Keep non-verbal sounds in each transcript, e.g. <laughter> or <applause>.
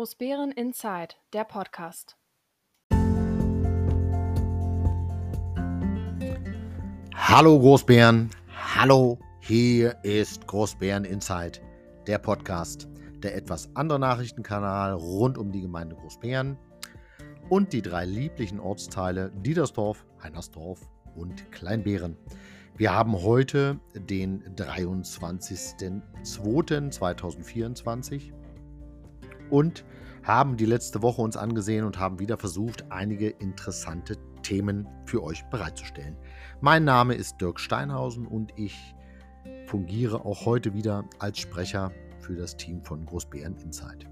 Großbären Inside, der Podcast. Hallo Großbären, hallo, hier ist Großbären Inside, der Podcast, der etwas andere Nachrichtenkanal rund um die Gemeinde Großbären und die drei lieblichen Ortsteile Diedersdorf, Heinersdorf und Kleinbären. Wir haben heute den 23.02.2024 und haben die letzte Woche uns angesehen und haben wieder versucht, einige interessante Themen für euch bereitzustellen. Mein Name ist Dirk Steinhausen und ich fungiere auch heute wieder als Sprecher für das Team von Großbären Insight.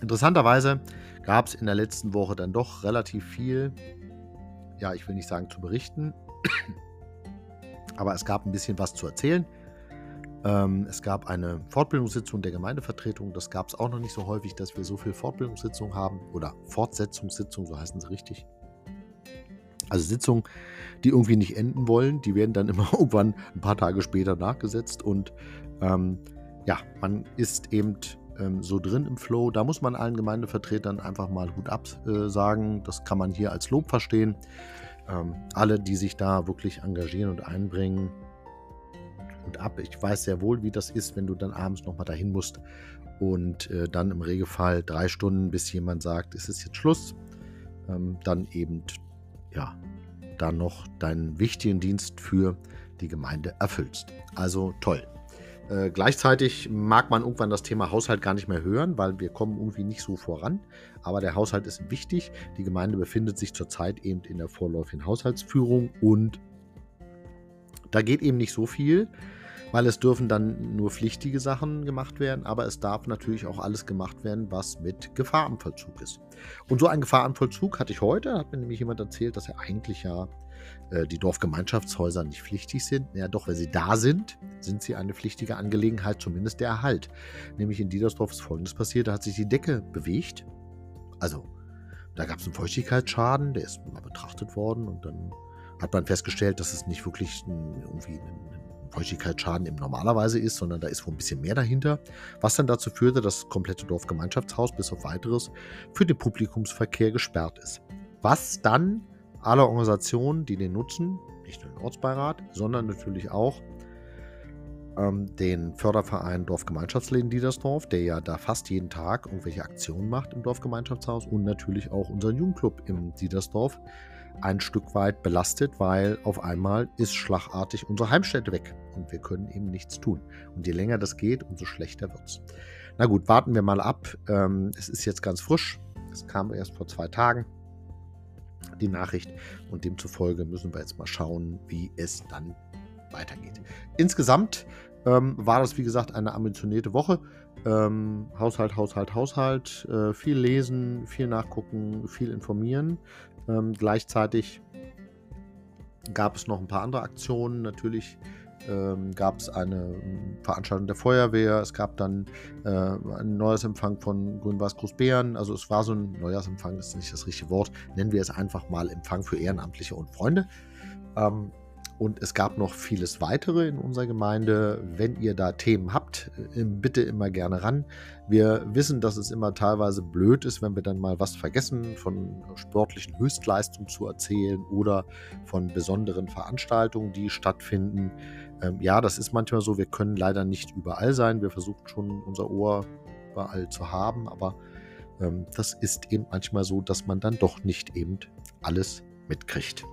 Interessanterweise gab es in der letzten Woche dann doch relativ viel, ja, ich will nicht sagen zu berichten, <coughs> aber es gab ein bisschen was zu erzählen. Ähm, es gab eine Fortbildungssitzung der Gemeindevertretung. Das gab es auch noch nicht so häufig, dass wir so viele Fortbildungssitzungen haben oder Fortsetzungssitzungen, so heißen sie richtig. Also Sitzungen, die irgendwie nicht enden wollen, die werden dann immer <laughs> irgendwann ein paar Tage später nachgesetzt und ähm, ja, man ist eben ähm, so drin im Flow. Da muss man allen Gemeindevertretern einfach mal Hut ab äh, sagen. Das kann man hier als Lob verstehen. Ähm, alle, die sich da wirklich engagieren und einbringen, und ab. Ich weiß sehr wohl, wie das ist, wenn du dann abends nochmal dahin musst und äh, dann im Regelfall drei Stunden, bis jemand sagt, es ist jetzt Schluss, ähm, dann eben, ja, dann noch deinen wichtigen Dienst für die Gemeinde erfüllst. Also toll. Äh, gleichzeitig mag man irgendwann das Thema Haushalt gar nicht mehr hören, weil wir kommen irgendwie nicht so voran. Aber der Haushalt ist wichtig. Die Gemeinde befindet sich zurzeit eben in der vorläufigen Haushaltsführung und da geht eben nicht so viel weil es dürfen dann nur pflichtige Sachen gemacht werden, aber es darf natürlich auch alles gemacht werden, was mit Gefahr im Vollzug ist. Und so ein Gefahr im Vollzug hatte ich heute, hat mir nämlich jemand erzählt, dass ja eigentlich ja äh, die Dorfgemeinschaftshäuser nicht pflichtig sind. Ja, doch, wenn sie da sind, sind sie eine pflichtige Angelegenheit, zumindest der Erhalt. Nämlich in Diedersdorf ist Folgendes passiert, da hat sich die Decke bewegt. Also, da gab es einen Feuchtigkeitsschaden, der ist mal betrachtet worden und dann hat man festgestellt, dass es nicht wirklich irgendwie ein Feuchtigkeitsschaden eben normalerweise ist, sondern da ist wohl ein bisschen mehr dahinter, was dann dazu führte, dass das komplette Dorfgemeinschaftshaus bis auf weiteres für den Publikumsverkehr gesperrt ist. Was dann alle Organisationen, die den nutzen, nicht nur den Ortsbeirat, sondern natürlich auch ähm, den Förderverein Dorfgemeinschaftsläden Diedersdorf, der ja da fast jeden Tag irgendwelche Aktionen macht im Dorfgemeinschaftshaus und natürlich auch unseren Jugendclub im Diedersdorf, ein Stück weit belastet, weil auf einmal ist schlagartig unsere Heimstätte weg und wir können eben nichts tun. Und je länger das geht, umso schlechter wird es. Na gut, warten wir mal ab. Ähm, es ist jetzt ganz frisch. Es kam erst vor zwei Tagen die Nachricht und demzufolge müssen wir jetzt mal schauen, wie es dann weitergeht. Insgesamt ähm, war das, wie gesagt, eine ambitionierte Woche. Ähm, Haushalt, Haushalt, Haushalt, äh, viel lesen, viel nachgucken, viel informieren. Ähm, gleichzeitig gab es noch ein paar andere Aktionen. Natürlich ähm, gab es eine ähm, Veranstaltung der Feuerwehr. Es gab dann äh, ein Neujahrsempfang von Grün-Weiß Großbären. Also es war so ein Neujahrsempfang, ist nicht das richtige Wort. Nennen wir es einfach mal Empfang für Ehrenamtliche und Freunde. Ähm, und es gab noch vieles weitere in unserer Gemeinde. Wenn ihr da Themen habt, äh, bitte immer gerne ran. Wir wissen, dass es immer teilweise blöd ist, wenn wir dann mal was vergessen, von sportlichen Höchstleistungen zu erzählen oder von besonderen Veranstaltungen, die stattfinden. Ähm, ja, das ist manchmal so. Wir können leider nicht überall sein. Wir versuchen schon unser Ohr überall zu haben, aber ähm, das ist eben manchmal so, dass man dann doch nicht eben alles mitkriegt.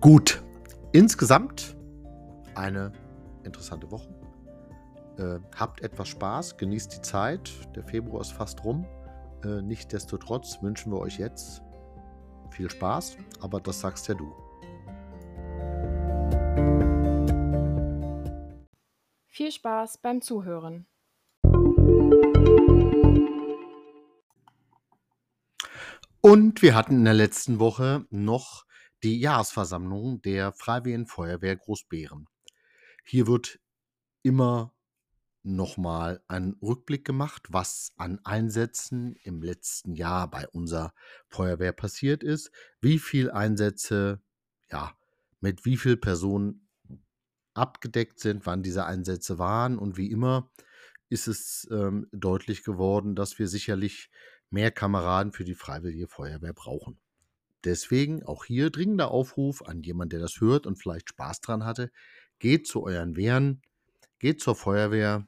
Gut, insgesamt eine interessante Woche. Äh, habt etwas Spaß, genießt die Zeit. Der Februar ist fast rum. Äh, Nichtsdestotrotz wünschen wir euch jetzt viel Spaß, aber das sagst ja du. Viel Spaß beim Zuhören. Und wir hatten in der letzten Woche noch die Jahresversammlung der Freiwilligen Feuerwehr Großbären. Hier wird immer nochmal ein Rückblick gemacht, was an Einsätzen im letzten Jahr bei unserer Feuerwehr passiert ist, wie viele Einsätze, ja, mit wie vielen Personen abgedeckt sind, wann diese Einsätze waren und wie immer ist es ähm, deutlich geworden, dass wir sicherlich mehr Kameraden für die Freiwillige Feuerwehr brauchen. Deswegen auch hier dringender Aufruf an jemanden, der das hört und vielleicht Spaß dran hatte. Geht zu euren Wehren, geht zur Feuerwehr,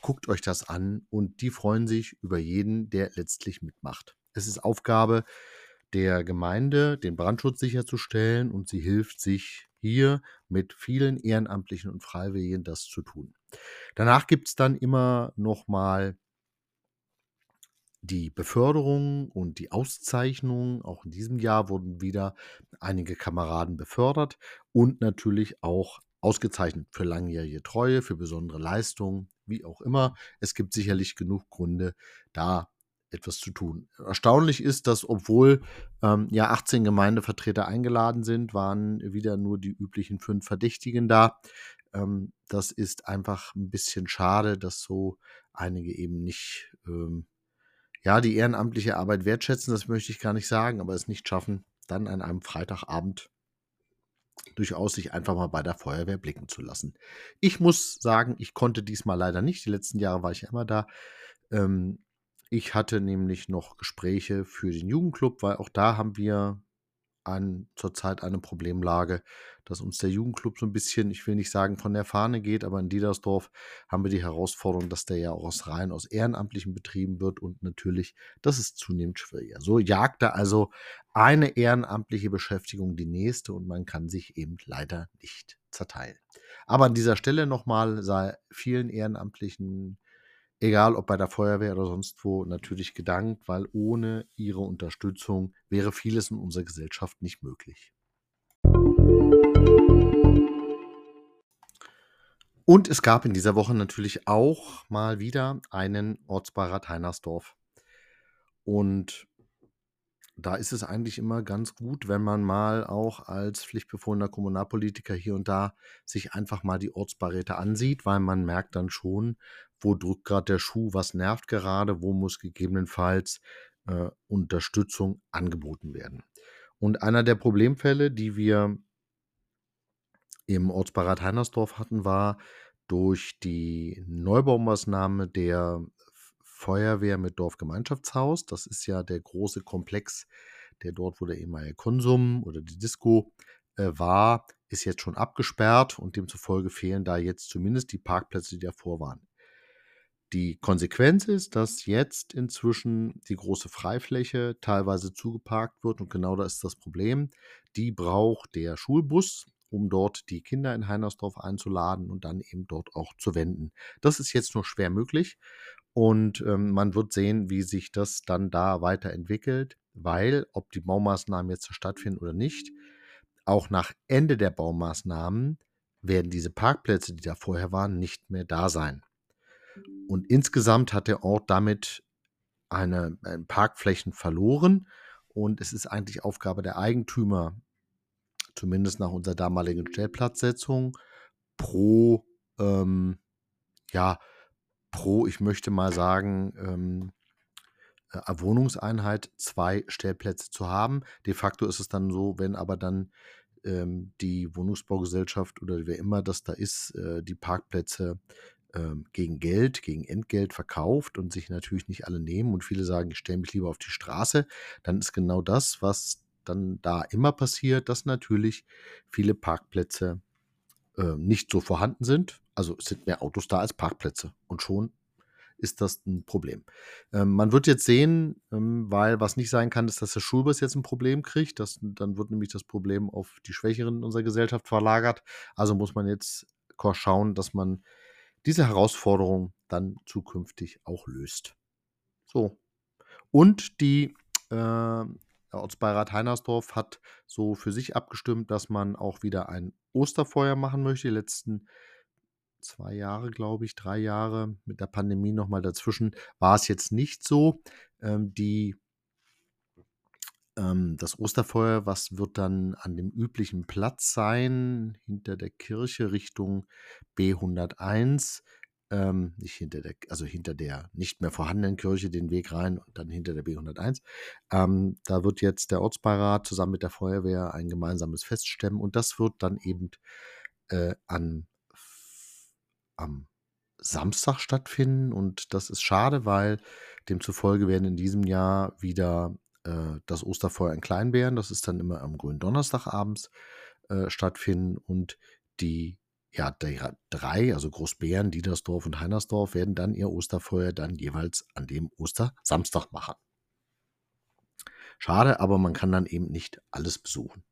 guckt euch das an und die freuen sich über jeden, der letztlich mitmacht. Es ist Aufgabe der Gemeinde, den Brandschutz sicherzustellen und sie hilft sich hier mit vielen Ehrenamtlichen und Freiwilligen das zu tun. Danach gibt es dann immer noch mal die Beförderung und die Auszeichnung. Auch in diesem Jahr wurden wieder einige Kameraden befördert und natürlich auch ausgezeichnet für langjährige Treue, für besondere Leistungen, wie auch immer. Es gibt sicherlich genug Gründe, da etwas zu tun. Erstaunlich ist, dass obwohl ähm, ja 18 Gemeindevertreter eingeladen sind, waren wieder nur die üblichen fünf Verdächtigen da. Ähm, das ist einfach ein bisschen schade, dass so einige eben nicht ähm, ja, die ehrenamtliche Arbeit wertschätzen, das möchte ich gar nicht sagen, aber es nicht schaffen, dann an einem Freitagabend durchaus sich einfach mal bei der Feuerwehr blicken zu lassen. Ich muss sagen, ich konnte diesmal leider nicht. Die letzten Jahre war ich ja immer da. Ähm, ich hatte nämlich noch Gespräche für den Jugendclub, weil auch da haben wir an, zurzeit eine Problemlage, dass uns der Jugendclub so ein bisschen, ich will nicht sagen von der Fahne geht, aber in Diedersdorf haben wir die Herausforderung, dass der ja auch aus rein aus ehrenamtlichen Betrieben wird und natürlich, das ist zunehmend schwieriger. So jagt da also eine ehrenamtliche Beschäftigung die nächste und man kann sich eben leider nicht zerteilen. Aber an dieser Stelle nochmal sei vielen ehrenamtlichen egal ob bei der Feuerwehr oder sonst wo, natürlich gedankt, weil ohne ihre Unterstützung wäre vieles in unserer Gesellschaft nicht möglich. Und es gab in dieser Woche natürlich auch mal wieder einen Ortsbeirat Heinersdorf. Und da ist es eigentlich immer ganz gut, wenn man mal auch als pflichtbefohlener Kommunalpolitiker hier und da sich einfach mal die Ortsbeiräte ansieht, weil man merkt dann schon, wo drückt gerade der Schuh, was nervt gerade, wo muss gegebenenfalls äh, Unterstützung angeboten werden. Und einer der Problemfälle, die wir im Ortsbeirat Heinersdorf hatten, war durch die Neubaumaßnahme der Feuerwehr mit Dorfgemeinschaftshaus. Das ist ja der große Komplex, der dort, wo der ehemalige Konsum oder die Disco äh, war, ist jetzt schon abgesperrt und demzufolge fehlen da jetzt zumindest die Parkplätze, die davor waren. Die Konsequenz ist, dass jetzt inzwischen die große Freifläche teilweise zugeparkt wird und genau da ist das Problem. Die braucht der Schulbus, um dort die Kinder in Heinersdorf einzuladen und dann eben dort auch zu wenden. Das ist jetzt nur schwer möglich und ähm, man wird sehen, wie sich das dann da weiterentwickelt, weil ob die Baumaßnahmen jetzt stattfinden oder nicht, auch nach Ende der Baumaßnahmen werden diese Parkplätze, die da vorher waren, nicht mehr da sein. Und insgesamt hat der Ort damit eine, eine Parkflächen verloren. Und es ist eigentlich Aufgabe der Eigentümer, zumindest nach unserer damaligen Stellplatzsetzung, pro, ähm, ja, pro, ich möchte mal sagen, ähm, äh, Wohnungseinheit zwei Stellplätze zu haben. De facto ist es dann so, wenn aber dann ähm, die Wohnungsbaugesellschaft oder wer immer das da ist, äh, die Parkplätze ähm, gegen Geld, gegen Entgelt verkauft und sich natürlich nicht alle nehmen und viele sagen, ich stelle mich lieber auf die Straße, dann ist genau das, was dann da immer passiert, dass natürlich viele Parkplätze äh, nicht so vorhanden sind. Also es sind mehr Autos da als Parkplätze und schon ist das ein Problem. Ähm, man wird jetzt sehen, ähm, weil was nicht sein kann, ist, dass der Schulbus jetzt ein Problem kriegt. Das, dann wird nämlich das Problem auf die Schwächeren unserer Gesellschaft verlagert. Also muss man jetzt schauen, dass man diese Herausforderung dann zukünftig auch löst. So. Und die äh, Ortsbeirat Heinersdorf hat so für sich abgestimmt, dass man auch wieder ein Osterfeuer machen möchte. Die letzten zwei Jahre, glaube ich, drei Jahre mit der Pandemie nochmal dazwischen war es jetzt nicht so. Ähm, die ähm, das Osterfeuer, was wird dann an dem üblichen Platz sein, hinter der Kirche Richtung B101. Ähm, nicht hinter der, also hinter der nicht mehr vorhandenen Kirche den Weg rein und dann hinter der B101. Ähm, da wird jetzt der Ortsbeirat zusammen mit der Feuerwehr ein gemeinsames Fest stemmen und das wird dann eben äh, an, am Samstag stattfinden und das ist schade, weil demzufolge werden in diesem Jahr wieder äh, das Osterfeuer in Kleinbären, das ist dann immer am grünen Donnerstag abends äh, stattfinden und die ja, der drei, also Großbären, Diedersdorf und Heinersdorf, werden dann ihr Osterfeuer dann jeweils an dem Ostersamstag machen. Schade, aber man kann dann eben nicht alles besuchen.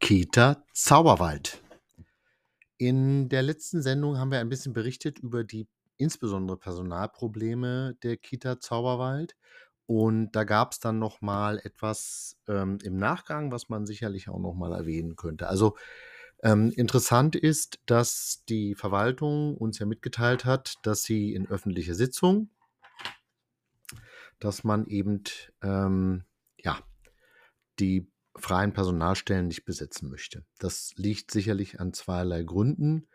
Kita Zauberwald. In der letzten Sendung haben wir ein bisschen berichtet über die insbesondere Personalprobleme der Kita Zauberwald und da gab es dann noch mal etwas, ähm, im Nachgang, was man sicherlich auch noch mal erwähnen könnte. Also, ähm, interessant ist, dass die Verwaltung uns ja mitgeteilt hat, dass sie in öffentlicher Sitzung dass man eben, ähm, ja, die freien Personalstellen nicht besetzen möchte. Das liegt sicherlich an zweierlei Gründen.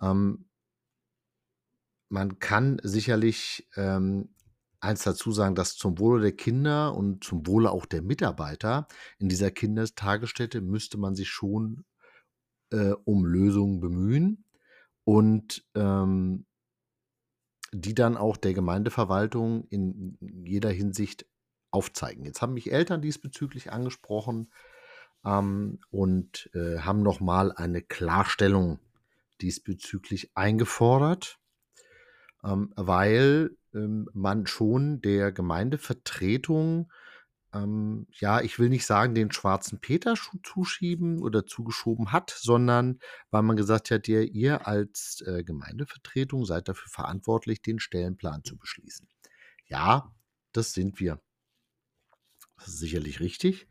Ähm man kann sicherlich, ähm, eins dazu sagen, dass zum Wohle der Kinder und zum Wohle auch der Mitarbeiter in dieser Kindertagesstätte müsste man sich schon äh, um Lösungen bemühen und ähm, die dann auch der Gemeindeverwaltung in jeder Hinsicht aufzeigen. Jetzt haben mich Eltern diesbezüglich angesprochen ähm, und äh, haben nochmal eine Klarstellung diesbezüglich eingefordert, ähm, weil ähm, man schon der Gemeindevertretung, ähm, ja, ich will nicht sagen, den schwarzen Peter zuschieben oder zugeschoben hat, sondern weil man gesagt hat, ja, ihr als äh, Gemeindevertretung seid dafür verantwortlich, den Stellenplan zu beschließen. Ja, das sind wir. Das ist sicherlich richtig.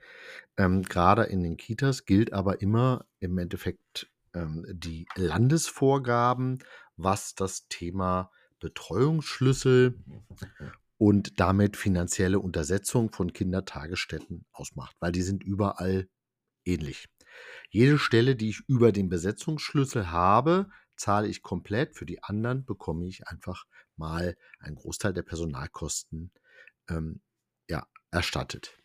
Ähm, Gerade in den Kitas gilt aber immer im Endeffekt ähm, die Landesvorgaben, was das Thema Betreuungsschlüssel und damit finanzielle Untersetzung von Kindertagesstätten ausmacht, weil die sind überall ähnlich. Jede Stelle, die ich über den Besetzungsschlüssel habe, zahle ich komplett. Für die anderen bekomme ich einfach mal einen Großteil der Personalkosten ähm, erstattet.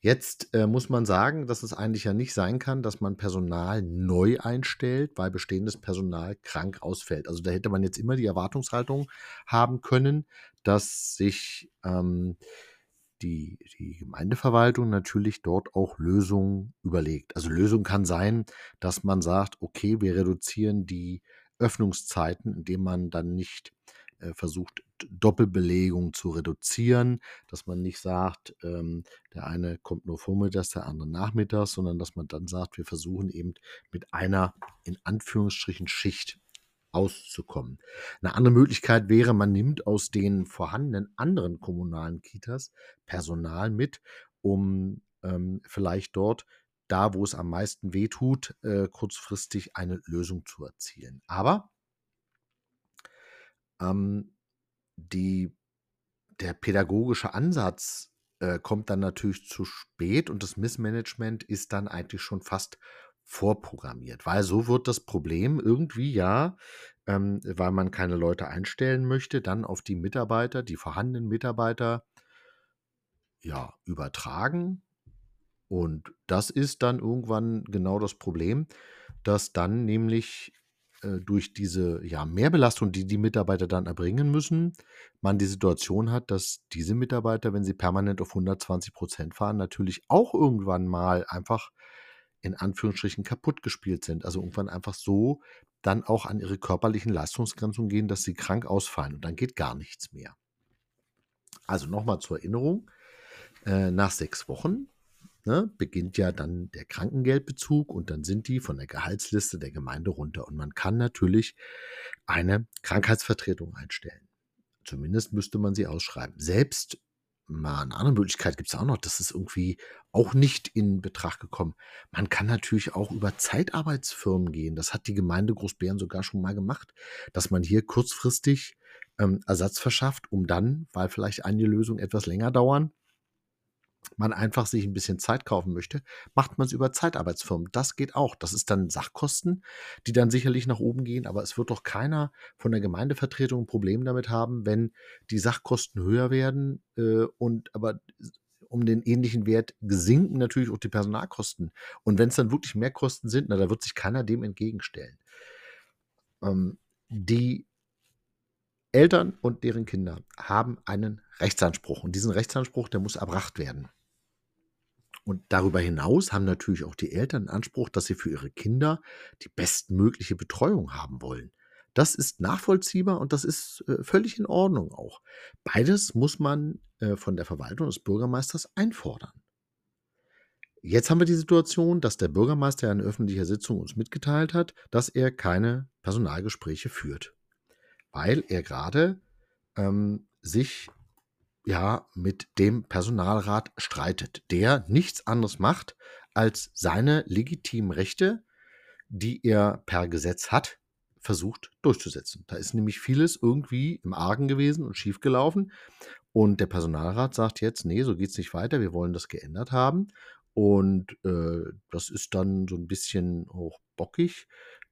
Jetzt äh, muss man sagen, dass es eigentlich ja nicht sein kann, dass man Personal neu einstellt, weil bestehendes Personal krank ausfällt. Also da hätte man jetzt immer die Erwartungshaltung haben können, dass sich ähm, die, die Gemeindeverwaltung natürlich dort auch Lösungen überlegt. Also Lösung kann sein, dass man sagt, okay, wir reduzieren die Öffnungszeiten, indem man dann nicht äh, versucht, Doppelbelegung zu reduzieren, dass man nicht sagt, ähm, der eine kommt nur vormittags, der andere nachmittags, sondern dass man dann sagt, wir versuchen eben mit einer in Anführungsstrichen Schicht auszukommen. Eine andere Möglichkeit wäre, man nimmt aus den vorhandenen anderen kommunalen Kitas Personal mit, um ähm, vielleicht dort da, wo es am meisten wehtut, äh, kurzfristig eine Lösung zu erzielen. Aber ähm, die der pädagogische Ansatz, äh, kommt dann natürlich zu spät und das Missmanagement ist dann eigentlich schon fast vorprogrammiert, weil so wird das Problem irgendwie ja, ähm, weil man keine Leute einstellen möchte, dann auf die Mitarbeiter, die vorhandenen Mitarbeiter ja, übertragen. Und das ist dann irgendwann genau das Problem, dass dann nämlich äh, durch diese ja, Mehrbelastung, die die Mitarbeiter dann erbringen müssen, man die Situation hat, dass diese Mitarbeiter, wenn sie permanent auf 120 Prozent fahren, natürlich auch irgendwann mal einfach in Anführungsstrichen kaputt gespielt sind. Also irgendwann einfach so dann auch an ihre körperlichen Leistungsgrenzen gehen, dass sie krank ausfallen und dann geht gar nichts mehr. Also nochmal zur Erinnerung, äh, nach sechs Wochen ne, beginnt ja dann der Krankengeldbezug und dann sind die von der Gehaltsliste der Gemeinde runter. Und man kann natürlich eine Krankheitsvertretung einstellen. Zumindest müsste man sie ausschreiben. Selbst mal eine andere Möglichkeit gibt es auch noch, das ist irgendwie auch nicht in Betracht gekommen. Man kann natürlich auch über Zeitarbeitsfirmen gehen. Das hat die Gemeinde Großbären sogar schon mal gemacht, dass man hier kurzfristig ähm, Ersatz verschafft, um dann, weil vielleicht einige Lösungen etwas länger dauern, man einfach sich ein bisschen Zeit kaufen möchte, macht man es über Zeitarbeitsfirmen. Das geht auch. Das ist dann Sachkosten, die dann sicherlich nach oben gehen, aber es wird doch keiner von der Gemeindevertretung ein Problem damit haben, wenn die Sachkosten höher werden äh, und aber um den ähnlichen Wert sinken natürlich auch die Personalkosten. Und wenn es dann wirklich mehr Kosten sind, na, da wird sich keiner dem entgegenstellen. Ähm, die Eltern und deren Kinder haben einen Rechtsanspruch. Und diesen Rechtsanspruch, der muss erbracht werden. Und darüber hinaus haben natürlich auch die Eltern Anspruch, dass sie für ihre Kinder die bestmögliche Betreuung haben wollen. Das ist nachvollziehbar und das ist äh, völlig in Ordnung auch. Beides muss man äh, von der Verwaltung des Bürgermeisters einfordern. Jetzt haben wir die Situation, dass der Bürgermeister in öffentlicher Sitzung uns mitgeteilt hat, dass er keine Personalgespräche führt, weil er gerade ähm, sich ja mit dem Personalrat streitet, der nichts anderes macht, als seine legitimen Rechte, die er per Gesetz hat, versucht durchzusetzen. Da ist nämlich vieles irgendwie im Argen gewesen und schiefgelaufen. Und der Personalrat sagt jetzt, nee, so geht es nicht weiter, wir wollen das geändert haben. Und äh, das ist dann so ein bisschen auch bockig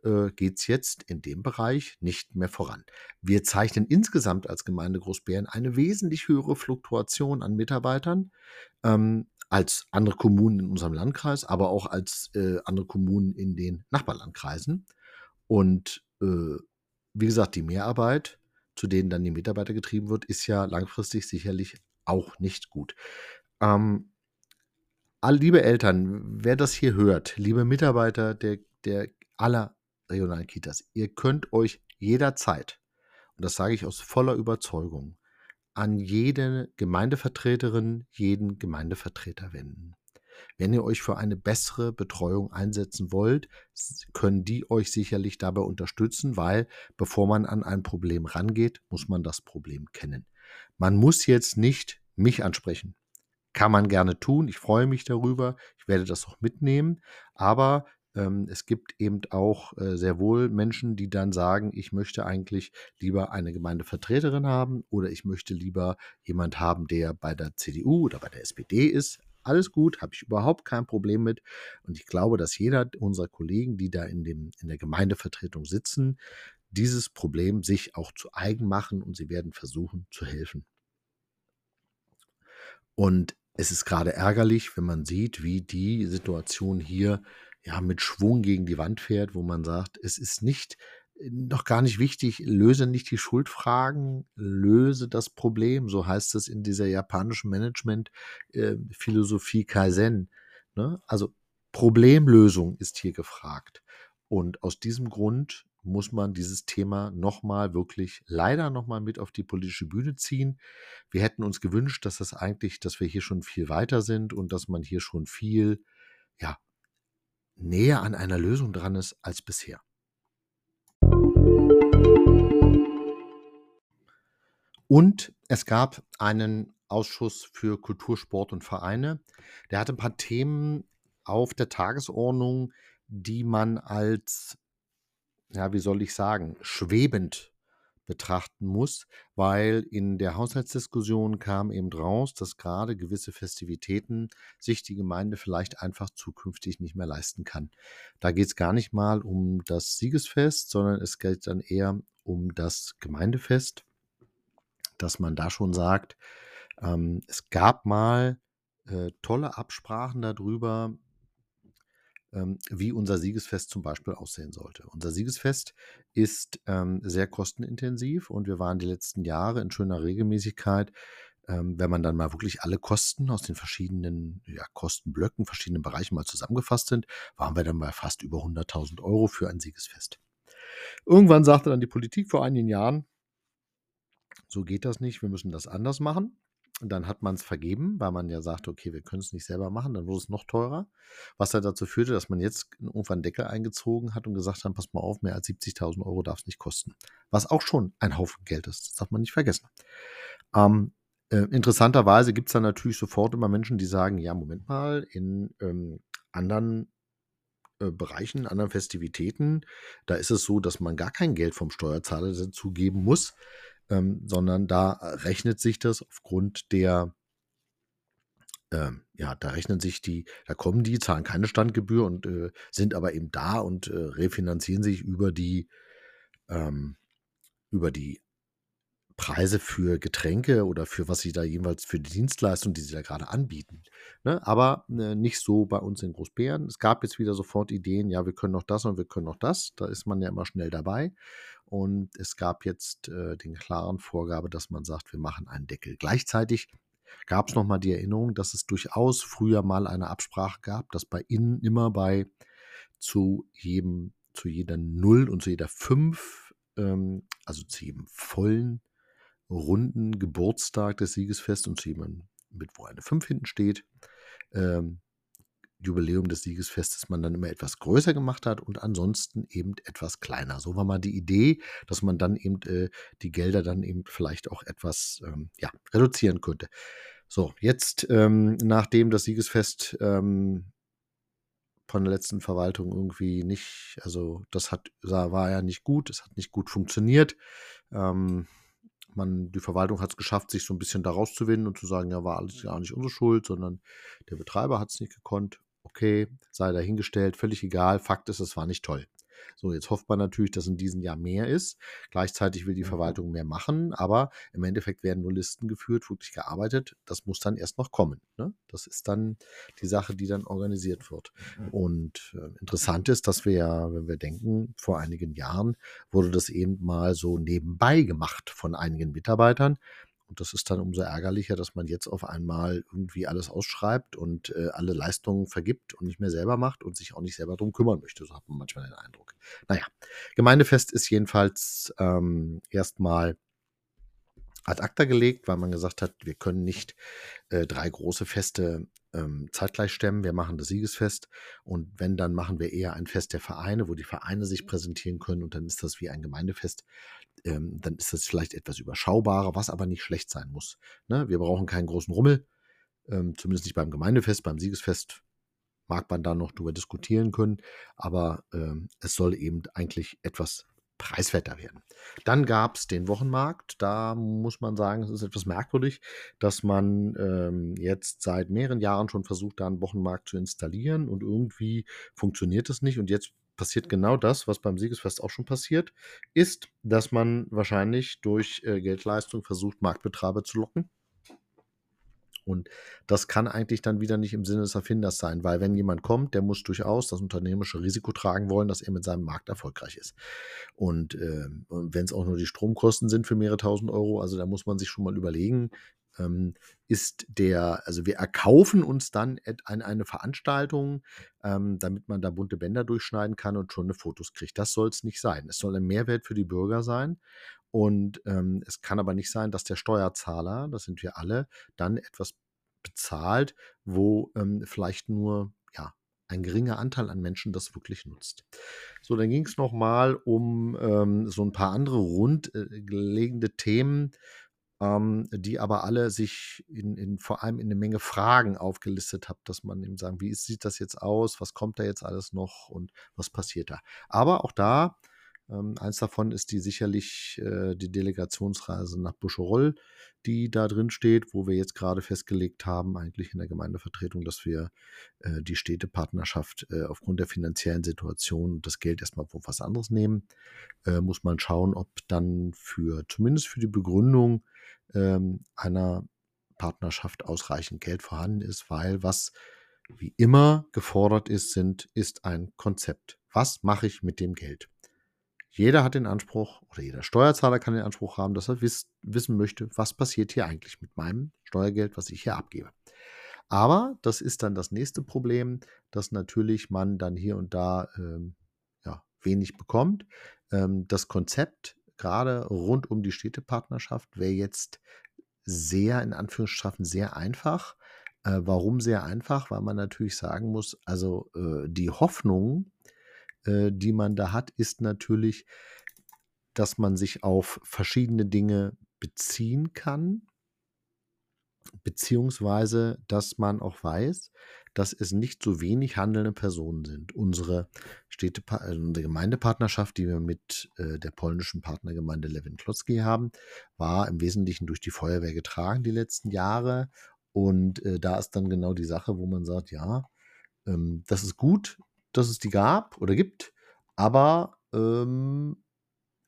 äh, geht es jetzt in dem Bereich nicht mehr voran. Wir zeichnen insgesamt als Gemeinde Großbären eine wesentlich höhere Fluktuation an Mitarbeitern ähm, als andere Kommunen in unserem Landkreis, aber auch als äh, andere Kommunen in den Nachbarlandkreisen. Und äh, wie gesagt, die Mehrarbeit, zu denen dann die Mitarbeiter getrieben wird, ist ja langfristig sicherlich auch nicht gut. Ähm, liebe Eltern, wer das hier hört, liebe Mitarbeiter der, der aller regionalen Kitas. Ihr könnt euch jederzeit, und das sage ich aus voller Überzeugung, an jede Gemeindevertreterin, jeden Gemeindevertreter wenden. Wenn ihr euch für eine bessere Betreuung einsetzen wollt, können die euch sicherlich dabei unterstützen, weil bevor man an ein Problem rangeht, muss man das Problem kennen. Man muss jetzt nicht mich ansprechen. Kann man gerne tun. Ich freue mich darüber. Ich werde das auch mitnehmen. Aber ähm, es gibt eben auch äh, sehr wohl Menschen, die dann sagen, ich möchte eigentlich lieber eine Gemeindevertreterin haben oder ich möchte lieber jemand haben, der bei der CDU oder bei der SPD ist. Alles gut, habe ich überhaupt kein Problem mit. Und ich glaube, dass jeder unserer Kollegen, die da in, dem, in der Gemeindevertretung sitzen, dieses Problem sich auch zu eigen machen und sie werden versuchen zu helfen. Und es ist gerade ärgerlich, wenn man sieht, wie die Situation hier ja, mit Schwung gegen die Wand fährt, wo man sagt, es ist nicht äh, noch gar nicht wichtig, löse nicht die Schuldfragen, löse das Problem, so heißt es in dieser japanischen Management-Philosophie äh, Kaizen. Ne? Also Problemlösung ist hier gefragt. Und aus diesem Grund muss man dieses Thema nochmal wirklich leider nochmal mit auf die politische Bühne ziehen. Wir hätten uns gewünscht, dass das eigentlich, dass wir hier schon viel weiter sind und dass man hier schon viel ja, näher an einer Lösung dran ist als bisher. Und es gab einen Ausschuss für Kultur, Sport und Vereine. Der hatte ein paar Themen auf der Tagesordnung, die man als, ja, wie soll ich sagen, schwebend betrachten muss, weil in der Haushaltsdiskussion kam eben raus, dass gerade gewisse Festivitäten sich die Gemeinde vielleicht einfach zukünftig nicht mehr leisten kann. Da geht es gar nicht mal um das Siegesfest, sondern es geht dann eher um das Gemeindefest, dass man da schon sagt, ähm, es gab mal äh, tolle Absprachen darüber, wie unser Siegesfest zum Beispiel aussehen sollte. Unser Siegesfest ist ähm, sehr kostenintensiv und wir waren die letzten Jahre in schöner Regelmäßigkeit ähm, wenn man dann mal wirklich alle Kosten aus den verschiedenen ja, Kostenblöcken, verschiedenen Bereichen mal zusammengefasst sind, waren wir dann bei fast über 100.000 Euro für ein Siegesfest. Irgendwann sagte dann die Politik vor einigen Jahren, so geht das nicht, wir müssen das anders machen. Dann hat man es vergeben, weil man ja sagte, okay, wir können es nicht selber machen, dann wurde es noch teurer. Was dann dazu führte, dass man jetzt irgendwann Deckel eingezogen hat und gesagt hat, pass mal auf, mehr als 70.000 Euro darf es nicht kosten. Was auch schon ein Haufen Geld ist, das darf man nicht vergessen. Ähm, äh, interessanterweise gibt es dann natürlich sofort immer Menschen, die sagen, ja, Moment mal, in ähm, anderen äh, Bereichen, anderen Festivitäten, da ist es so, dass man gar kein Geld vom Steuerzahler dazu geben muss ähm, sondern da rechnet sich das aufgrund der, ähm, ja, da rechnen sich die, da kommen die, zahlen keine Standgebühr und äh, sind aber eben da und äh, refinanzieren sich über die, ähm, über die Preise für Getränke oder für was sie da jeweils für die Dienstleistung, die sie da gerade anbieten. Ne? Aber äh, nicht so bei uns in Großbären. Es gab jetzt wieder sofort Ideen, ja, wir können noch das und wir können noch das. Da ist man ja immer schnell dabei. Und es gab jetzt äh, den klaren Vorgabe, dass man sagt, wir machen einen Deckel. Gleichzeitig gab es nochmal die Erinnerung, dass es durchaus früher mal eine Absprache gab, dass bei Ihnen immer bei zu jedem, zu jeder Null und zu jeder Fünf, ähm, also zu jedem vollen runden Geburtstag des Siegesfests und zu jemandem, mit wo eine 5 hinten steht, ähm, Jubiläum des Siegesfestes man dann immer etwas größer gemacht hat und ansonsten eben etwas kleiner. So war mal die Idee, dass man dann eben äh, die Gelder dann eben vielleicht auch etwas ähm, ja, reduzieren könnte. So, jetzt, ähm, nachdem das Siegesfest ähm, von der letzten Verwaltung irgendwie nicht, also das hat, war ja nicht gut, es hat nicht gut funktioniert. Ähm, man, die Verwaltung hat es geschafft, sich so ein bisschen da rauszuwinden und zu sagen, ja, war alles gar nicht unsere Schuld, sondern der Betreiber hat es nicht gekonnt. Okay, sei dahingestellt, völlig egal. Fakt ist, es war nicht toll. So, jetzt hofft man natürlich, dass in diesem Jahr mehr ist. Gleichzeitig will die mhm. Verwaltung mehr machen, aber im Endeffekt werden nur Listen geführt, wirklich gearbeitet. Das muss dann erst noch kommen. Ne? Das ist dann die Sache, die dann organisiert wird. Mhm. Und äh, interessant ist, dass wir ja, wenn wir denken, vor einigen Jahren wurde das eben mal so nebenbei gemacht von einigen Mitarbeitern. Und das ist dann umso ärgerlicher, dass man jetzt auf einmal irgendwie alles ausschreibt und äh, alle Leistungen vergibt und nicht mehr selber macht und sich auch nicht selber darum kümmern möchte. So hat man manchmal den Eindruck. Naja, Gemeindefest ist jedenfalls ähm, erstmal ad acta gelegt, weil man gesagt hat, wir können nicht äh, drei große Feste ähm, zeitgleich stemmen. Wir machen das Siegesfest und wenn, dann machen wir eher ein Fest der Vereine, wo die Vereine sich präsentieren können und dann ist das wie ein Gemeindefest ähm, dann ist das vielleicht etwas überschaubarer, was aber nicht schlecht sein muss. Ne? Wir brauchen keinen großen Rummel, ähm, zumindest nicht beim Gemeindefest, beim Siegesfest mag man da noch drüber diskutieren können, aber ähm, es soll eben eigentlich etwas preiswerter werden. Dann gab es den Wochenmarkt. Da muss man sagen, es ist etwas merkwürdig, dass man ähm, jetzt seit mehreren Jahren schon versucht, da einen Wochenmarkt zu installieren und irgendwie funktioniert es nicht. Und jetzt passiert genau das, was beim Siegesfest auch schon passiert, ist, dass man wahrscheinlich durch äh, Geldleistung versucht, Marktbetreiber zu locken. Und das kann eigentlich dann wieder nicht im Sinne des Erfinders sein, weil wenn jemand kommt, der muss durchaus das unternehmerische Risiko tragen wollen, dass er mit seinem Markt erfolgreich ist. Und äh, wenn es auch nur die Stromkosten sind für mehrere tausend Euro, also da muss man sich schon mal überlegen, ähm, ist der, also wir erkaufen uns dann eine Veranstaltung, ähm, damit man da bunte Bänder durchschneiden kann und schon eine Fotos kriegt. Das soll es nicht sein. Es soll ein Mehrwert für die Bürger sein. Und ähm, es kann aber nicht sein, dass der Steuerzahler, das sind wir alle, dann etwas bezahlt, wo ähm, vielleicht nur ja, ein geringer Anteil an Menschen das wirklich nutzt. So, dann ging es nochmal um ähm, so ein paar andere grundlegende Themen ähm, die aber alle sich in, in, vor allem in eine Menge Fragen aufgelistet haben, dass man eben sagen, wie sieht das jetzt aus, was kommt da jetzt alles noch und was passiert da. Aber auch da, ähm, eins davon ist die sicherlich äh, die Delegationsreise nach Buscherol, die da drin steht, wo wir jetzt gerade festgelegt haben, eigentlich in der Gemeindevertretung, dass wir äh, die Städtepartnerschaft äh, aufgrund der finanziellen Situation das Geld erstmal für was anderes nehmen. Äh, muss man schauen, ob dann für, zumindest für die Begründung ähm, einer Partnerschaft ausreichend Geld vorhanden ist, weil was wie immer gefordert ist, sind, ist ein Konzept. Was mache ich mit dem Geld? Jeder hat den Anspruch oder jeder Steuerzahler kann den Anspruch haben, dass er wiss, wissen möchte, was passiert hier eigentlich mit meinem Steuergeld, was ich hier abgebe. Aber das ist dann das nächste Problem, dass natürlich man dann hier und da ähm, ja, wenig bekommt. Ähm, das Konzept gerade rund um die Städtepartnerschaft wäre jetzt sehr, in Anführungsstrichen, sehr einfach. Äh, warum sehr einfach? Weil man natürlich sagen muss, also äh, die Hoffnung, äh, die man da hat, ist natürlich, dass man sich auf verschiedene Dinge beziehen kann, beziehungsweise dass man auch weiß, dass es nicht so wenig handelnde Personen sind. Unsere, Städte, also unsere Gemeindepartnerschaft, die wir mit äh, der polnischen Partnergemeinde Lewin Klotzki haben, war im Wesentlichen durch die Feuerwehr getragen die letzten Jahre. Und äh, da ist dann genau die Sache, wo man sagt, ja, ähm, das ist gut, dass es die gab oder gibt, aber ähm,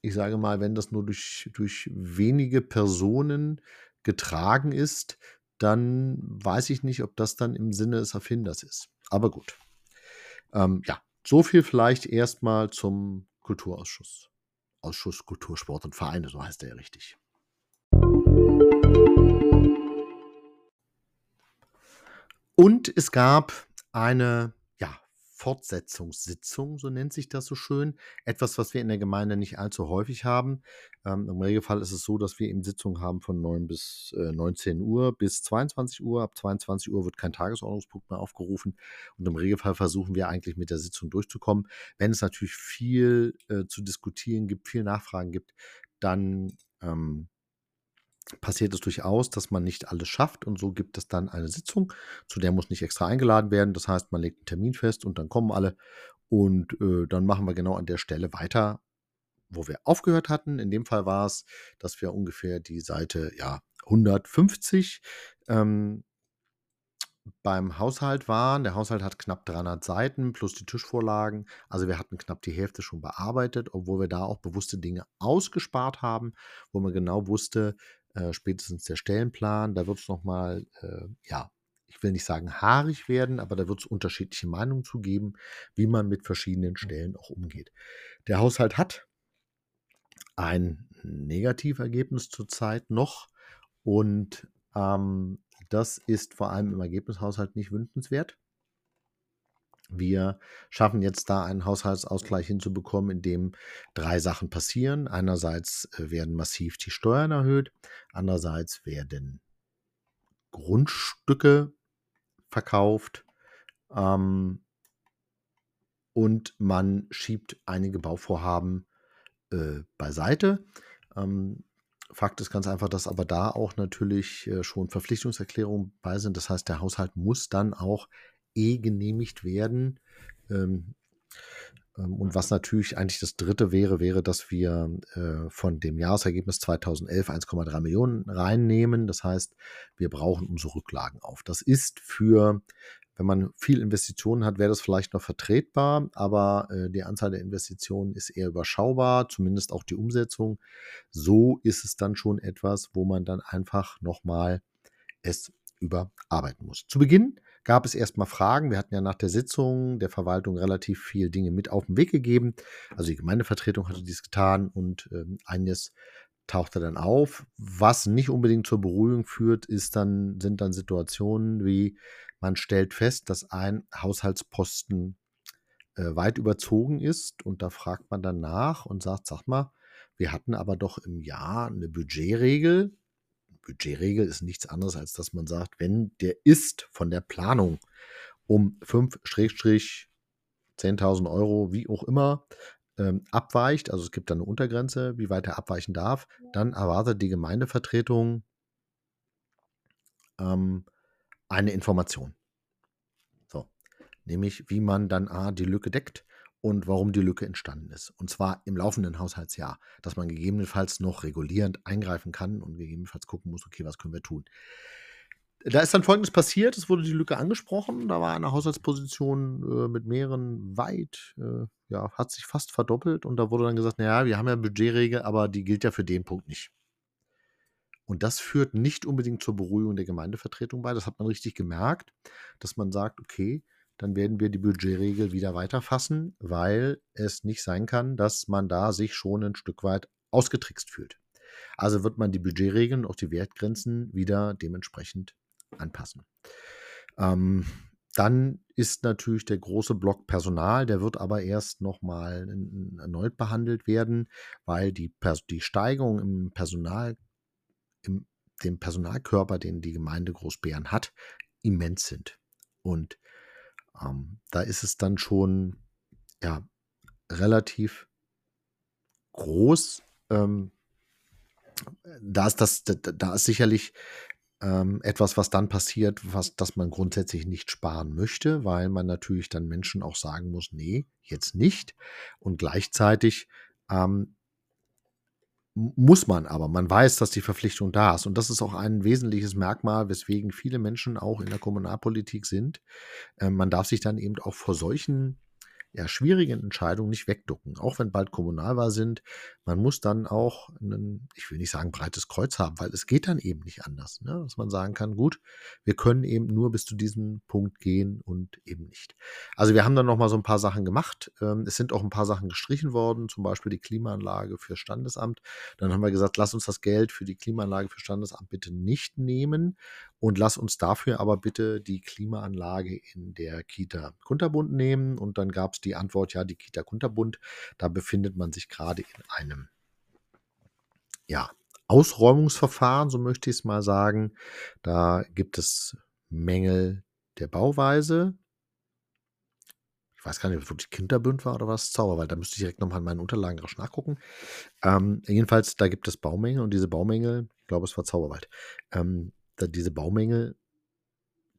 ich sage mal, wenn das nur durch, durch wenige Personen getragen ist, dann weiß ich nicht, ob das dann im Sinne des Erfinders ist. Aber gut. Ähm, ja, so viel vielleicht erstmal zum Kulturausschuss. Ausschuss Kultur, Sport und Vereine, so heißt er ja richtig. Und es gab eine Fortsetzungssitzung, so nennt sich das so schön. Etwas, was wir in der Gemeinde nicht allzu häufig haben. Ähm, Im Regelfall ist es so, dass wir eben Sitzungen haben von 9 bis äh, 19 Uhr bis 22 Uhr. Ab 22 Uhr wird kein Tagesordnungspunkt mehr aufgerufen. Und im Regelfall versuchen wir eigentlich mit der Sitzung durchzukommen. Wenn es natürlich viel äh, zu diskutieren gibt, viel Nachfragen gibt, dann ähm, passiert es durchaus, dass man nicht alles schafft und so gibt es dann eine Sitzung, zu der muss nicht extra eingeladen werden. Das heißt, man legt einen Termin fest und dann kommen alle und äh, dann machen wir genau an der Stelle weiter, wo wir aufgehört hatten. In dem Fall war es, dass wir ungefähr die Seite ja 150 ähm, beim Haushalt waren. Der Haushalt hat knapp 300 Seiten plus die Tischvorlagen. Also wir hatten knapp die Hälfte schon bearbeitet, obwohl wir da auch bewusste Dinge ausgespart haben, wo man genau wusste, äh, spätestens der Stellenplan, da wird es nochmal, äh, ja, ich will nicht sagen haarig werden, aber da wird es unterschiedliche Meinungen zu geben, wie man mit verschiedenen mhm. Stellen auch umgeht. Der Haushalt hat ein Negativergebnis zurzeit noch und ähm, das ist vor allem im Ergebnishaushalt nicht wünschenswert. Wir schaffen jetzt da einen Haushaltsausgleich hinzubekommen, in dem drei Sachen passieren. Einerseits äh, werden massiv die Steuern erhöht, andererseits werden Grundstücke verkauft ähm, und man schiebt einige Bauvorhaben äh, beiseite. Ähm, Fakt ist ganz einfach, dass aber da auch natürlich äh, schon Verpflichtungserklärungen bei sind. Das heißt, der Haushalt muss dann auch eh genehmigt werden. Ähm, ähm, und was natürlich eigentlich das dritte wäre, wäre, dass wir äh, von dem Jahresergebnis 2011 1,3 Millionen reinnehmen. Das heißt, wir brauchen unsere Rücklagen auf. Das ist für, wenn man viel Investitionen hat, wäre das vielleicht noch vertretbar, aber äh, die Anzahl der Investitionen ist eher überschaubar, zumindest auch die Umsetzung. So ist es dann schon etwas, wo man dann einfach nochmal es überarbeiten muss. Zu Beginn gab es erstmal Fragen. Wir hatten ja nach der Sitzung der Verwaltung relativ viel Dinge mit auf den Weg gegeben. Also die Gemeindevertretung hatte dies getan und ähm, eines tauchte dann auf. Was nicht unbedingt zur Beruhigung führt, ist dann, sind dann Situationen wie man stellt fest, dass ein Haushaltsposten äh, weit überzogen ist und da fragt man dann nach und sagt, sag mal, wir hatten aber doch im Jahr eine Budgetregel, Budgetregel ist nichts anderes, als dass man sagt, wenn der ist von der Planung um 5-10.000 Euro, wie auch immer, ähm, abweicht, also es gibt da eine Untergrenze, wie weit er abweichen darf, dann erwartet die Gemeindevertretung ähm, eine Information. So, nämlich wie man dann A, die Lücke deckt und warum die Lücke entstanden ist. Und zwar im laufenden Haushaltsjahr, dass man gegebenenfalls noch regulierend eingreifen kann und gegebenenfalls gucken muss, okay, was können wir tun. Da ist dann Folgendes passiert, es wurde die Lücke angesprochen, da war eine Haushaltsposition äh, mit mehreren weit, äh, ja, hat sich fast verdoppelt und da wurde dann gesagt, naja, wir haben ja Budgetregel, aber die gilt ja für den Punkt nicht. Und das führt nicht unbedingt zur Beruhigung der Gemeindevertretung bei, das hat man richtig gemerkt, dass man sagt, okay, dann werden wir die Budgetregel wieder weiterfassen, weil es nicht sein kann, dass man da sich schon ein Stück weit ausgetrickst fühlt. Also wird man die Budgetregeln und auch die Wertgrenzen wieder dementsprechend anpassen. Ähm, dann ist natürlich der große Block Personal, der wird aber erst nochmal erneut behandelt werden, weil die, die Steigerung im Personal, im dem Personalkörper, den die Gemeinde Großbären hat, immens sind. Und ähm, da ist es dann schon ja, relativ groß. Ähm, da ist das, da ist sicherlich ähm, etwas, was dann passiert, was, dass man grundsätzlich nicht sparen möchte, weil man natürlich dann Menschen auch sagen muss, nee, jetzt nicht. Und gleichzeitig ähm, muss man aber. Man weiß, dass die Verpflichtung da ist. Und das ist auch ein wesentliches Merkmal, weswegen viele Menschen auch in der Kommunalpolitik sind. Ähm, man darf sich dann eben auch vor solchen ja, schwierigen Entscheidungen nicht wegducken. Auch wenn bald Kommunalwahl sind, man muss dann auch, ein, ich will nicht sagen breites Kreuz haben, weil es geht dann eben nicht anders. Ne? Dass man sagen kann, gut, wir können eben nur bis zu diesem Punkt gehen und eben nicht. Also wir haben dann nochmal so ein paar Sachen gemacht. Ähm, es sind auch ein paar Sachen gestrichen worden, zum Beispiel die Klimaanlage für Standesamt. Dann haben wir gesagt, lass uns das Geld für die Klimaanlage für Standesamt bitte nicht nehmen und lass uns dafür aber bitte die Klimaanlage in der Kita Kunterbund nehmen. Und dann gab es die Antwort, ja, die Kita Kunterbund, da befindet man sich gerade in einem ja, Ausräumungsverfahren, so möchte ich es mal sagen. Da gibt es Mängel der Bauweise. Ich weiß gar nicht, ob es wirklich Kinderbünd war oder was, Zauberwald. Da müsste ich direkt nochmal in meinen Unterlagen rasch nachgucken. Ähm, jedenfalls, da gibt es Baumängel und diese Baumängel, ich glaube, es war Zauberwald. Ähm, diese Baumängel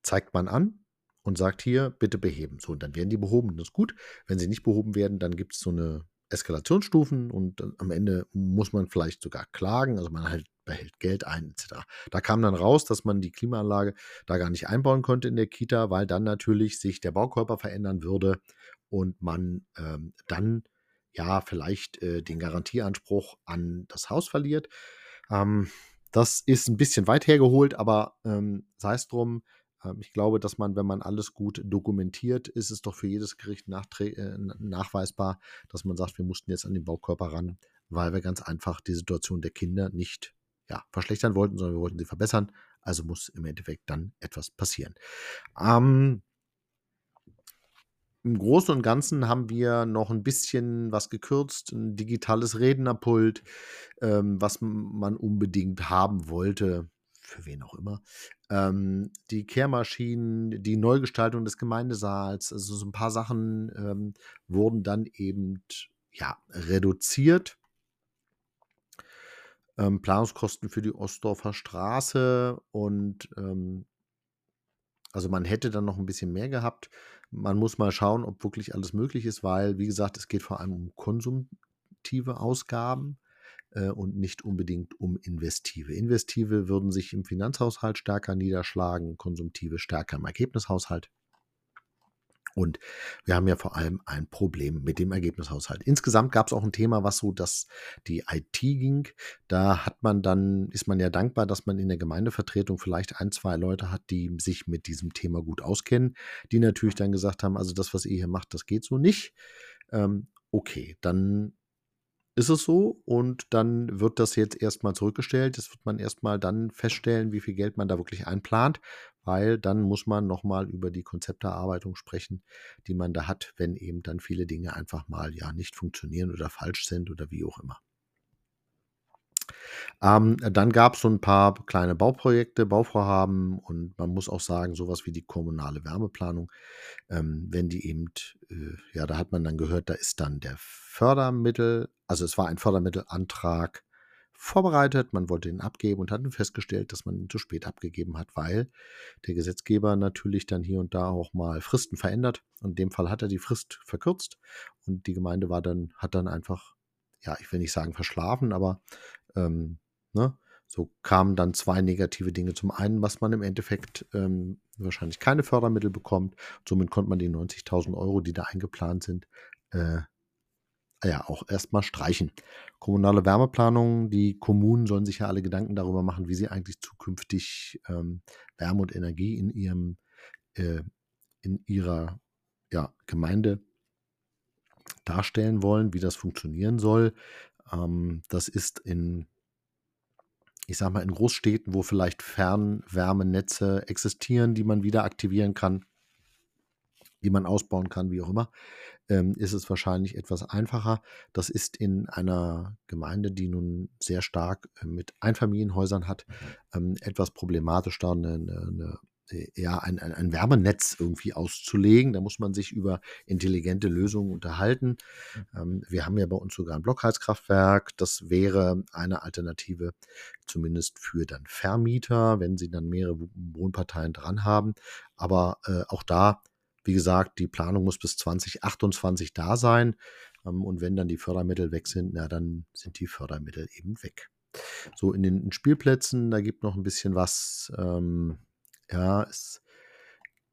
zeigt man an und sagt hier, bitte beheben. So, und dann werden die behoben. Das ist gut. Wenn sie nicht behoben werden, dann gibt es so eine Eskalationsstufen und am Ende muss man vielleicht sogar klagen, also man halt behält Geld ein etc. Da kam dann raus, dass man die Klimaanlage da gar nicht einbauen konnte in der Kita, weil dann natürlich sich der Baukörper verändern würde und man ähm, dann ja vielleicht äh, den Garantieanspruch an das Haus verliert. Ähm, das ist ein bisschen weit hergeholt, aber ähm, sei es drum. Ähm, ich glaube, dass man, wenn man alles gut dokumentiert, ist es doch für jedes Gericht äh, nachweisbar, dass man sagt, wir mussten jetzt an den Baukörper ran, weil wir ganz einfach die Situation der Kinder nicht ja, verschlechtern wollten, sondern wir wollten sie verbessern. Also muss im Endeffekt dann etwas passieren. Ähm, im Großen und Ganzen haben wir noch ein bisschen was gekürzt, ein digitales Rednerpult, ähm, was man unbedingt haben wollte, für wen auch immer. Ähm, die Kehrmaschinen, die Neugestaltung des Gemeindesaals, also so ein paar Sachen ähm, wurden dann eben ja, reduziert. Ähm, Planungskosten für die Ostdorfer Straße und ähm, also man hätte dann noch ein bisschen mehr gehabt. Man muss mal schauen, ob wirklich alles möglich ist, weil, wie gesagt, es geht vor allem um konsumtive Ausgaben äh, und nicht unbedingt um investive. Investive würden sich im Finanzhaushalt stärker niederschlagen, konsumtive stärker im Ergebnishaushalt. Und wir haben ja vor allem ein Problem mit dem Ergebnishaushalt. Insgesamt gab es auch ein Thema, was so dass die IT ging. Da hat man dann, ist man ja dankbar, dass man in der Gemeindevertretung vielleicht ein, zwei Leute hat, die sich mit diesem Thema gut auskennen, die natürlich dann gesagt haben, also das, was ihr hier macht, das geht so nicht. Ähm, okay, dann ist es so und dann wird das jetzt erstmal zurückgestellt. Das wird man erstmal dann feststellen, wie viel Geld man da wirklich einplant, weil dann muss man nochmal über die Konzepterarbeitung sprechen, die man da hat, wenn eben dann viele Dinge einfach mal ja nicht funktionieren oder falsch sind oder wie auch immer. Ähm, dann gab es so ein paar kleine Bauprojekte, Bauvorhaben und man muss auch sagen, sowas wie die kommunale Wärmeplanung, ähm, wenn die eben, äh, ja, da hat man dann gehört, da ist dann der Fördermittel, also es war ein Fördermittelantrag vorbereitet, man wollte ihn abgeben und hat dann festgestellt, dass man ihn zu spät abgegeben hat, weil der Gesetzgeber natürlich dann hier und da auch mal Fristen verändert. Und in dem Fall hat er die Frist verkürzt und die Gemeinde war dann, hat dann einfach, ja, ich will nicht sagen verschlafen, aber ähm, ne, so kamen dann zwei negative Dinge. Zum einen, was man im Endeffekt ähm, wahrscheinlich keine Fördermittel bekommt. Somit konnte man die 90.000 Euro, die da eingeplant sind, äh, ja, auch erstmal streichen. Kommunale Wärmeplanung, die Kommunen sollen sich ja alle Gedanken darüber machen, wie sie eigentlich zukünftig ähm, Wärme und Energie in ihrem, äh, in ihrer ja, Gemeinde darstellen wollen, wie das funktionieren soll. Ähm, das ist in, ich sag mal, in Großstädten, wo vielleicht Fernwärmenetze existieren, die man wieder aktivieren kann, die man ausbauen kann, wie auch immer, ähm, ist es wahrscheinlich etwas einfacher. Das ist in einer Gemeinde, die nun sehr stark äh, mit Einfamilienhäusern hat, ähm, etwas problematisch, da eine, eine, ja, ein, ein, ein, Wärmenetz irgendwie auszulegen. Da muss man sich über intelligente Lösungen unterhalten. Ähm, wir haben ja bei uns sogar ein Blockheizkraftwerk. Das wäre eine Alternative, zumindest für dann Vermieter, wenn sie dann mehrere Wohnparteien dran haben. Aber äh, auch da wie gesagt, die Planung muss bis 2028 da sein. Ähm, und wenn dann die Fördermittel weg sind, na, dann sind die Fördermittel eben weg. So in den Spielplätzen, da gibt noch ein bisschen was. Ähm, ja, es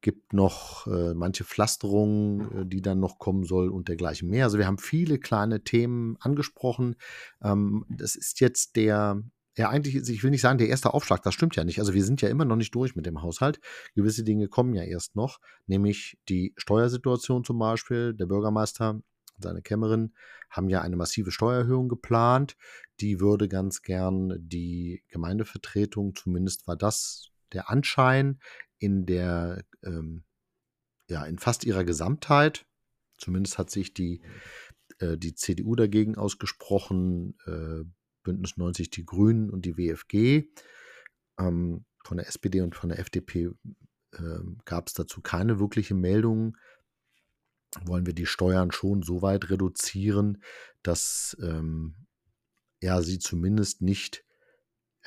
gibt noch äh, manche Pflasterungen, äh, die dann noch kommen soll und dergleichen mehr. Also wir haben viele kleine Themen angesprochen. Ähm, das ist jetzt der ja, eigentlich, ich will nicht sagen, der erste Aufschlag, das stimmt ja nicht. Also wir sind ja immer noch nicht durch mit dem Haushalt. Gewisse Dinge kommen ja erst noch, nämlich die Steuersituation zum Beispiel. Der Bürgermeister und seine Kämmerin haben ja eine massive Steuererhöhung geplant. Die würde ganz gern die Gemeindevertretung, zumindest war das der Anschein, in der, ähm, ja, in fast ihrer Gesamtheit, zumindest hat sich die, äh, die CDU dagegen ausgesprochen, äh, Bündnis 90 Die Grünen und die WFG. Ähm, von der SPD und von der FDP äh, gab es dazu keine wirkliche Meldung. Wollen wir die Steuern schon so weit reduzieren, dass ähm, ja, sie zumindest nicht,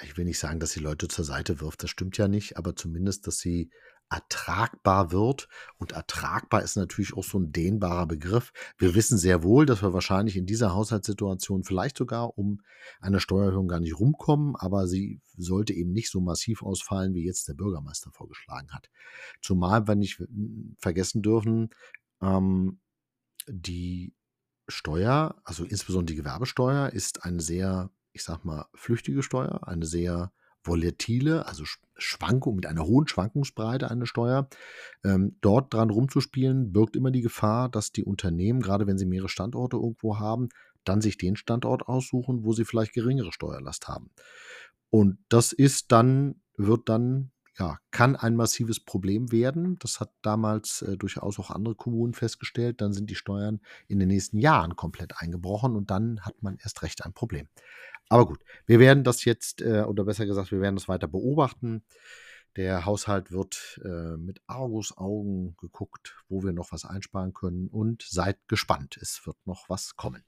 ich will nicht sagen, dass sie Leute zur Seite wirft, das stimmt ja nicht, aber zumindest, dass sie ertragbar wird. Und ertragbar ist natürlich auch so ein dehnbarer Begriff. Wir wissen sehr wohl, dass wir wahrscheinlich in dieser Haushaltssituation vielleicht sogar um eine Steuererhöhung gar nicht rumkommen, aber sie sollte eben nicht so massiv ausfallen, wie jetzt der Bürgermeister vorgeschlagen hat. Zumal wir nicht vergessen dürfen, ähm, die Steuer, also insbesondere die Gewerbesteuer, ist eine sehr, ich sag mal, flüchtige Steuer, eine sehr volatile, also Schwankung mit einer hohen Schwankungsbreite eine Steuer. Ähm, dort dran rumzuspielen, birgt immer die Gefahr, dass die Unternehmen, gerade wenn sie mehrere Standorte irgendwo haben, dann sich den Standort aussuchen, wo sie vielleicht geringere Steuerlast haben. Und das ist dann, wird dann, ja, kann ein massives Problem werden. Das hat damals äh, durchaus auch andere Kommunen festgestellt. Dann sind die Steuern in den nächsten Jahren komplett eingebrochen und dann hat man erst recht ein Problem. Aber gut, wir werden das jetzt, äh, oder besser gesagt, wir werden das weiter beobachten. Der Haushalt wird äh, mit Argus-Augen geguckt, wo wir noch was einsparen können. Und seid gespannt, es wird noch was kommen.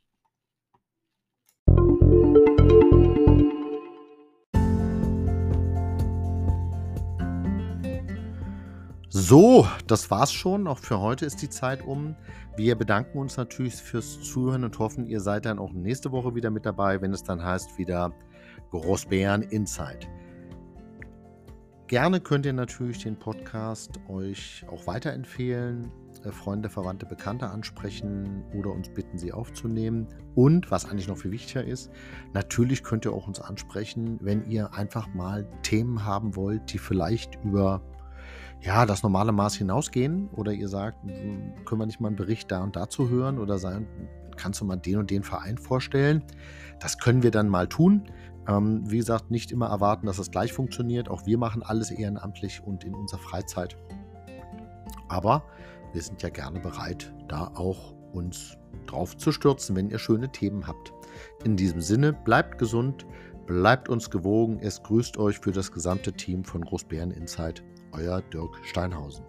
So, das war's schon. Auch für heute ist die Zeit um. Wir bedanken uns natürlich fürs Zuhören und hoffen, ihr seid dann auch nächste Woche wieder mit dabei, wenn es dann heißt wieder Großbären Insight. Gerne könnt ihr natürlich den Podcast euch auch weiterempfehlen, äh, Freunde, Verwandte, Bekannte ansprechen oder uns bitten, sie aufzunehmen. Und was eigentlich noch viel wichtiger ist, natürlich könnt ihr auch uns ansprechen, wenn ihr einfach mal Themen haben wollt, die vielleicht über ja, das normale Maß hinausgehen oder ihr sagt, können wir nicht mal einen Bericht da und dazu hören oder sagen, kannst du mal den und den Verein vorstellen? Das können wir dann mal tun. Ähm, wie gesagt, nicht immer erwarten, dass das gleich funktioniert. Auch wir machen alles ehrenamtlich und in unserer Freizeit. Aber wir sind ja gerne bereit, da auch uns drauf zu stürzen, wenn ihr schöne Themen habt. In diesem Sinne, bleibt gesund, bleibt uns gewogen. Es grüßt euch für das gesamte Team von Großbären Insight euer Dirk Steinhausen.